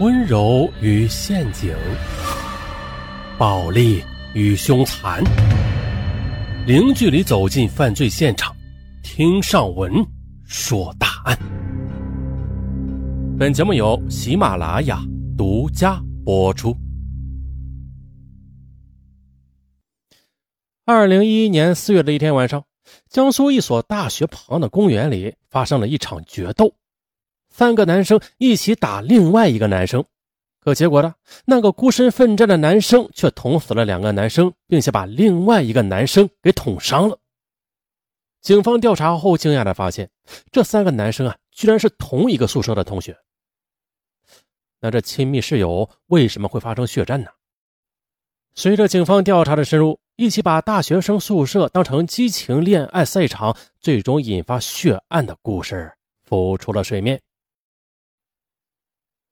温柔与陷阱，暴力与凶残，零距离走进犯罪现场，听上文说大案。本节目由喜马拉雅独家播出。二零一一年四月的一天晚上，江苏一所大学旁的公园里发生了一场决斗。三个男生一起打另外一个男生，可结果呢？那个孤身奋战的男生却捅死了两个男生，并且把另外一个男生给捅伤了。警方调查后，惊讶的发现，这三个男生啊，居然是同一个宿舍的同学。那这亲密室友为什么会发生血战呢？随着警方调查的深入，一起把大学生宿舍当成激情恋爱赛场，最终引发血案的故事浮出了水面。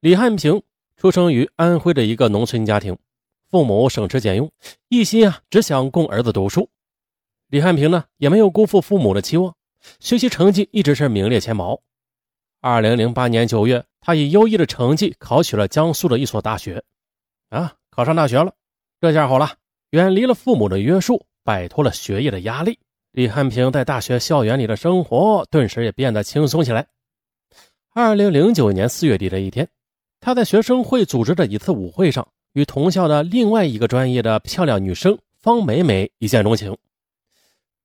李汉平出生于安徽的一个农村家庭，父母省吃俭用，一心啊只想供儿子读书。李汉平呢也没有辜负父母的期望，学习成绩一直是名列前茅。二零零八年九月，他以优异的成绩考取了江苏的一所大学。啊，考上大学了，这下好了，远离了父母的约束，摆脱了学业的压力。李汉平在大学校园里的生活顿时也变得轻松起来。二零零九年四月底的一天。他在学生会组织的一次舞会上，与同校的另外一个专业的漂亮女生方美美一见钟情，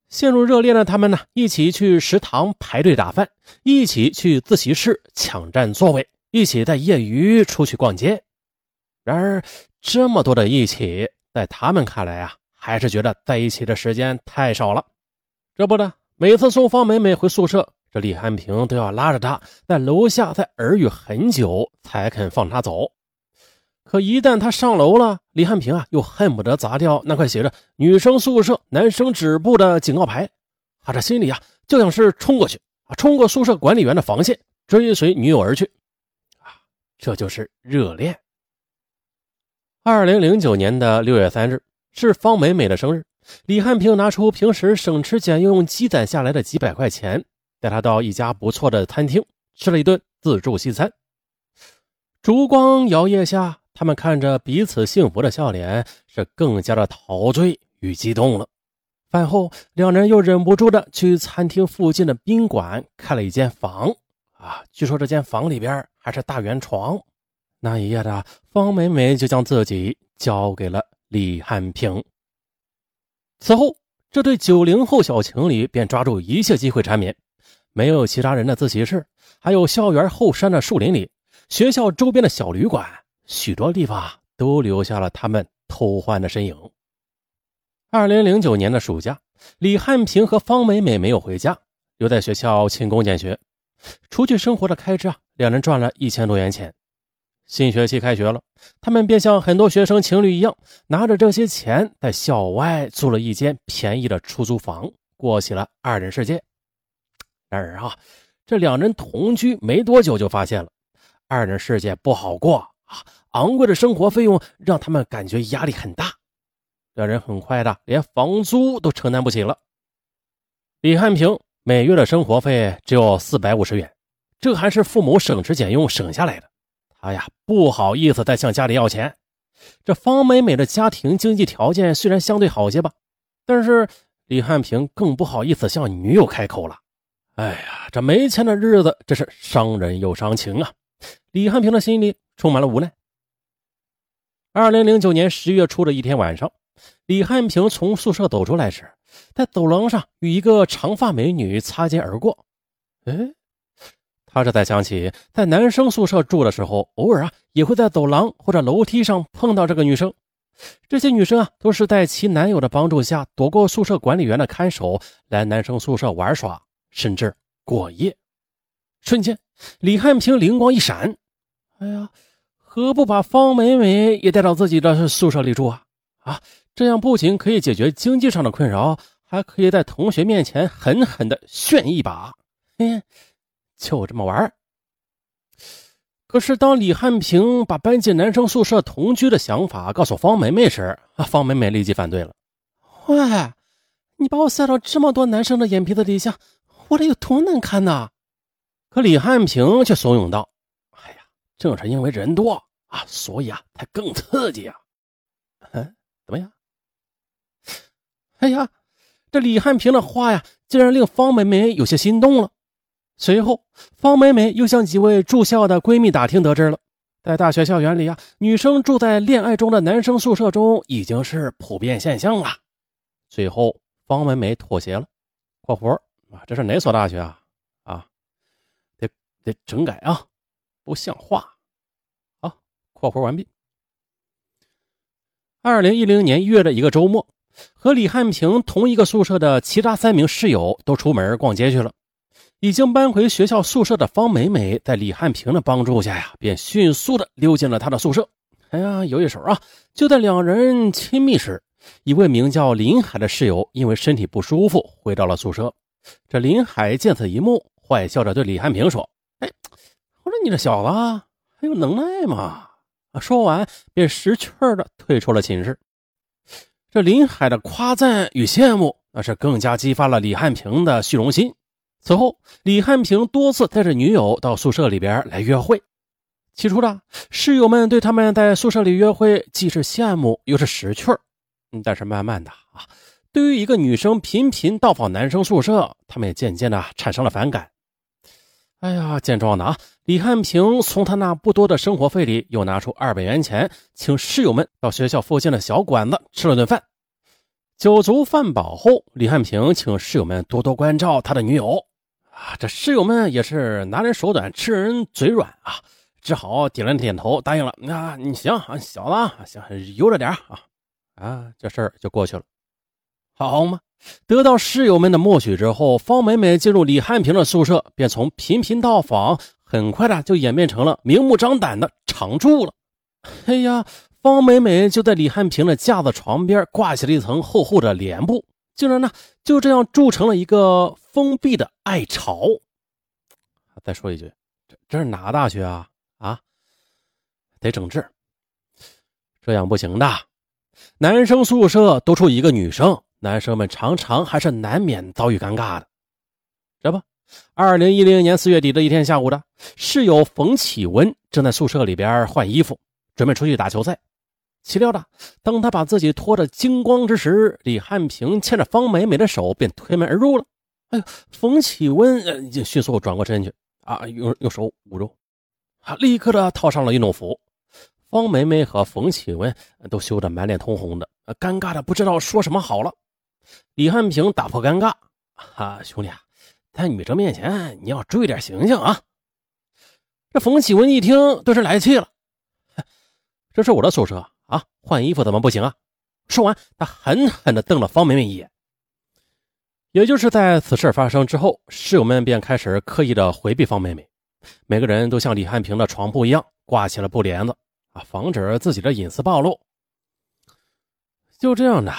陷入热恋的他们呢，一起去食堂排队打饭，一起去自习室抢占座位，一起在业余出去逛街。然而，这么多的一起，在他们看来啊，还是觉得在一起的时间太少了。这不呢，每次送方美美回宿舍。这李汉平都要拉着他在楼下再耳语很久，才肯放他走。可一旦他上楼了，李汉平啊，又恨不得砸掉那块写着“女生宿舍，男生止步”的警告牌。他这心里啊，就像是冲过去啊，冲过宿舍管理员的防线，追随女友而去。啊，这就是热恋。二零零九年的六月三日是方美美的生日，李汉平拿出平时省吃俭用积攒下来的几百块钱。带他到一家不错的餐厅吃了一顿自助西餐，烛光摇曳下，他们看着彼此幸福的笑脸，是更加的陶醉与激动了。饭后，两人又忍不住的去餐厅附近的宾馆开了一间房。啊，据说这间房里边还是大圆床。那一夜的方美美就将自己交给了李汉平。此后，这对九零后小情侣便抓住一切机会缠绵。没有其他人的自习室，还有校园后山的树林里，学校周边的小旅馆，许多地方都留下了他们偷欢的身影。二零零九年的暑假，李汉平和方美美没有回家，留在学校勤工俭学，除去生活的开支啊，两人赚了一千多元钱。新学期开学了，他们便像很多学生情侣一样，拿着这些钱在校外租了一间便宜的出租房，过起了二人世界。然而啊，这两人同居没多久，就发现了二人世界不好过啊！昂贵的生活费用让他们感觉压力很大，两人很快的连房租都承担不起了。李汉平每月的生活费只有四百五十元，这还是父母省吃俭用省下来的。他呀不好意思再向家里要钱。这方美美的家庭经济条件虽然相对好些吧，但是李汉平更不好意思向女友开口了。哎呀，这没钱的日子真是伤人又伤情啊！李汉平的心里充满了无奈。二零零九年十月初的一天晚上，李汉平从宿舍走出来时，在走廊上与一个长发美女擦肩而过。哎，他这才想起，在男生宿舍住的时候，偶尔啊也会在走廊或者楼梯上碰到这个女生。这些女生啊，都是在其男友的帮助下，躲过宿舍管理员的看守，来男生宿舍玩耍。甚至过夜，瞬间，李汉平灵光一闪：“哎呀，何不把方美美也带到自己的宿舍里住啊？啊，这样不仅可以解决经济上的困扰，还可以在同学面前狠狠的炫一把。嘿，就这么玩。可是，当李汉平把搬进男生宿舍同居的想法告诉方美美时，方美美立即反对了：‘喂，你把我塞到这么多男生的眼皮子底下。’我这有多难看呐！可李汉平却怂恿道：“哎呀，正是因为人多啊，所以啊，才更刺激啊。嗯，怎么样？哎呀，这李汉平的话呀，竟然令方美美有些心动了。随后，方美美又向几位住校的闺蜜打听得知了，在大学校园里啊，女生住在恋爱中的男生宿舍中已经是普遍现象了。最后，方美美妥协了。（括弧啊，这是哪所大学啊？啊，得得整改啊，不像话。）啊，括弧完毕。二零一零年一月的一个周末。和李汉平同一个宿舍的其他三名室友都出门逛街去了。已经搬回学校宿舍的方美美，在李汉平的帮助下呀，便迅速的溜进了他的宿舍。哎呀，有一手啊！就在两人亲密时，一位名叫林海的室友因为身体不舒服回到了宿舍。这林海见此一幕，坏笑着对李汉平说：“哎，我说你这小子还有能耐吗？”，说完便识趣的退出了寝室。这林海的夸赞与羡慕，那是更加激发了李汉平的虚荣心。此后，李汉平多次带着女友到宿舍里边来约会。起初的室友们对他们在宿舍里约会既是羡慕又是识趣儿，但是慢慢的啊，对于一个女生频频到访男生宿舍，他们也渐渐的产生了反感。哎呀，见状的啊，李汉平从他那不多的生活费里又拿出二百元钱，请室友们到学校附近的小馆子吃了顿饭。酒足饭饱后，李汉平请室友们多多关照他的女友。啊，这室友们也是拿人手短，吃人嘴软啊，只好点了点头，答应了。啊，你行啊，小子，行，悠着点啊。啊，这事儿就过去了，好嘛。得到室友们的默许之后，方美美进入李汉平的宿舍，便从频频到访，很快的就演变成了明目张胆的常住了。哎呀，方美美就在李汉平的架子床边挂起了一层厚厚的帘布，竟然呢就这样筑成了一个封闭的爱巢。再说一句，这这是哪个大学啊？啊，得整治，这样不行的。男生宿舍多出一个女生。男生们常常还是难免遭遇尴尬的。这不，二零一零年四月底的一天下午的，室友冯启文正在宿舍里边换衣服，准备出去打球赛。岂料的，当他把自己脱得精光之时，李汉平牵着方美美的手便推门而入了。哎呦，冯启文呃就迅速转过身去，啊，用用手捂住，啊，立刻的套上了运动服。方美美和冯启文都羞得满脸通红的，尴尬的不知道说什么好了。李汉平打破尴尬，啊，兄弟啊，在女生面前你要注意点形象啊！这冯启文一听，顿时来气了，这是我的宿舍啊，换衣服怎么不行啊？说完，他狠狠地瞪了方梅梅一眼。也就是在此事发生之后，室友们便开始刻意的回避方美美，每个人都像李汉平的床铺一样挂起了布帘子，啊，防止自己的隐私暴露。就这样的。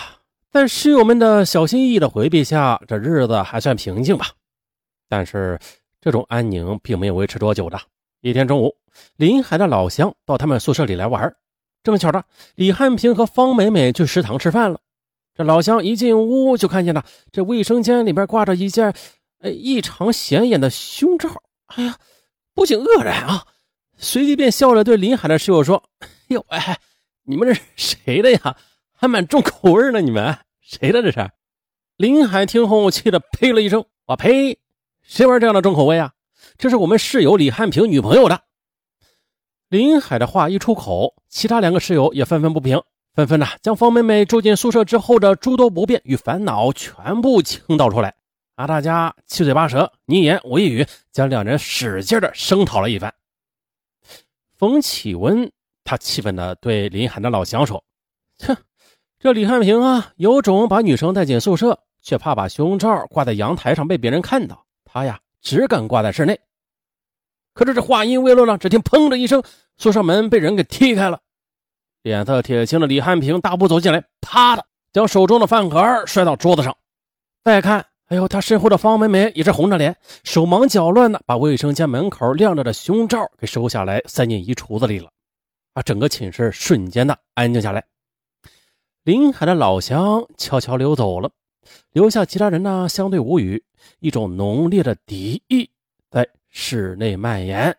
在室友们的小心翼翼的回避下，这日子还算平静吧。但是这种安宁并没有维持多久的。一天中午，林海的老乡到他们宿舍里来玩，正巧的，李汉平和方美美去食堂吃饭了。这老乡一进屋就看见了这卫生间里边挂着一件，异常显眼的胸罩。哎呀，不仅愕然啊，随即便笑着对林海的室友说：“哟，哎，你们这是谁的呀？”还蛮重口味呢，你们谁的这是？林海听后气得呸了一声：“我呸！谁玩这样的重口味啊？这是我们室友李汉平女朋友的。”林海的话一出口，其他两个室友也愤愤不平，纷纷的将方妹妹住进宿舍之后的诸多不便与烦恼全部倾倒出来，啊，大家七嘴八舌，你一言我一语，将两人使劲的声讨了一番。冯启文他气愤的对林海的老乡说：“哼！”这李汉平啊，有种把女生带进宿舍，却怕把胸罩挂在阳台上被别人看到。他呀，只敢挂在室内。可是这话音未落呢，只听“砰”的一声，宿舍门被人给踢开了。脸色铁青的李汉平大步走进来，啪的将手中的饭盒摔到桌子上。再看，哎呦，他身后的方梅梅也是红着脸，手忙脚乱的把卫生间门口晾着的胸罩给收下来，塞进衣橱子里了。啊，整个寝室瞬间的安静下来。林海的老乡悄悄溜走了，留下其他人呢，相对无语，一种浓烈的敌意在室内蔓延。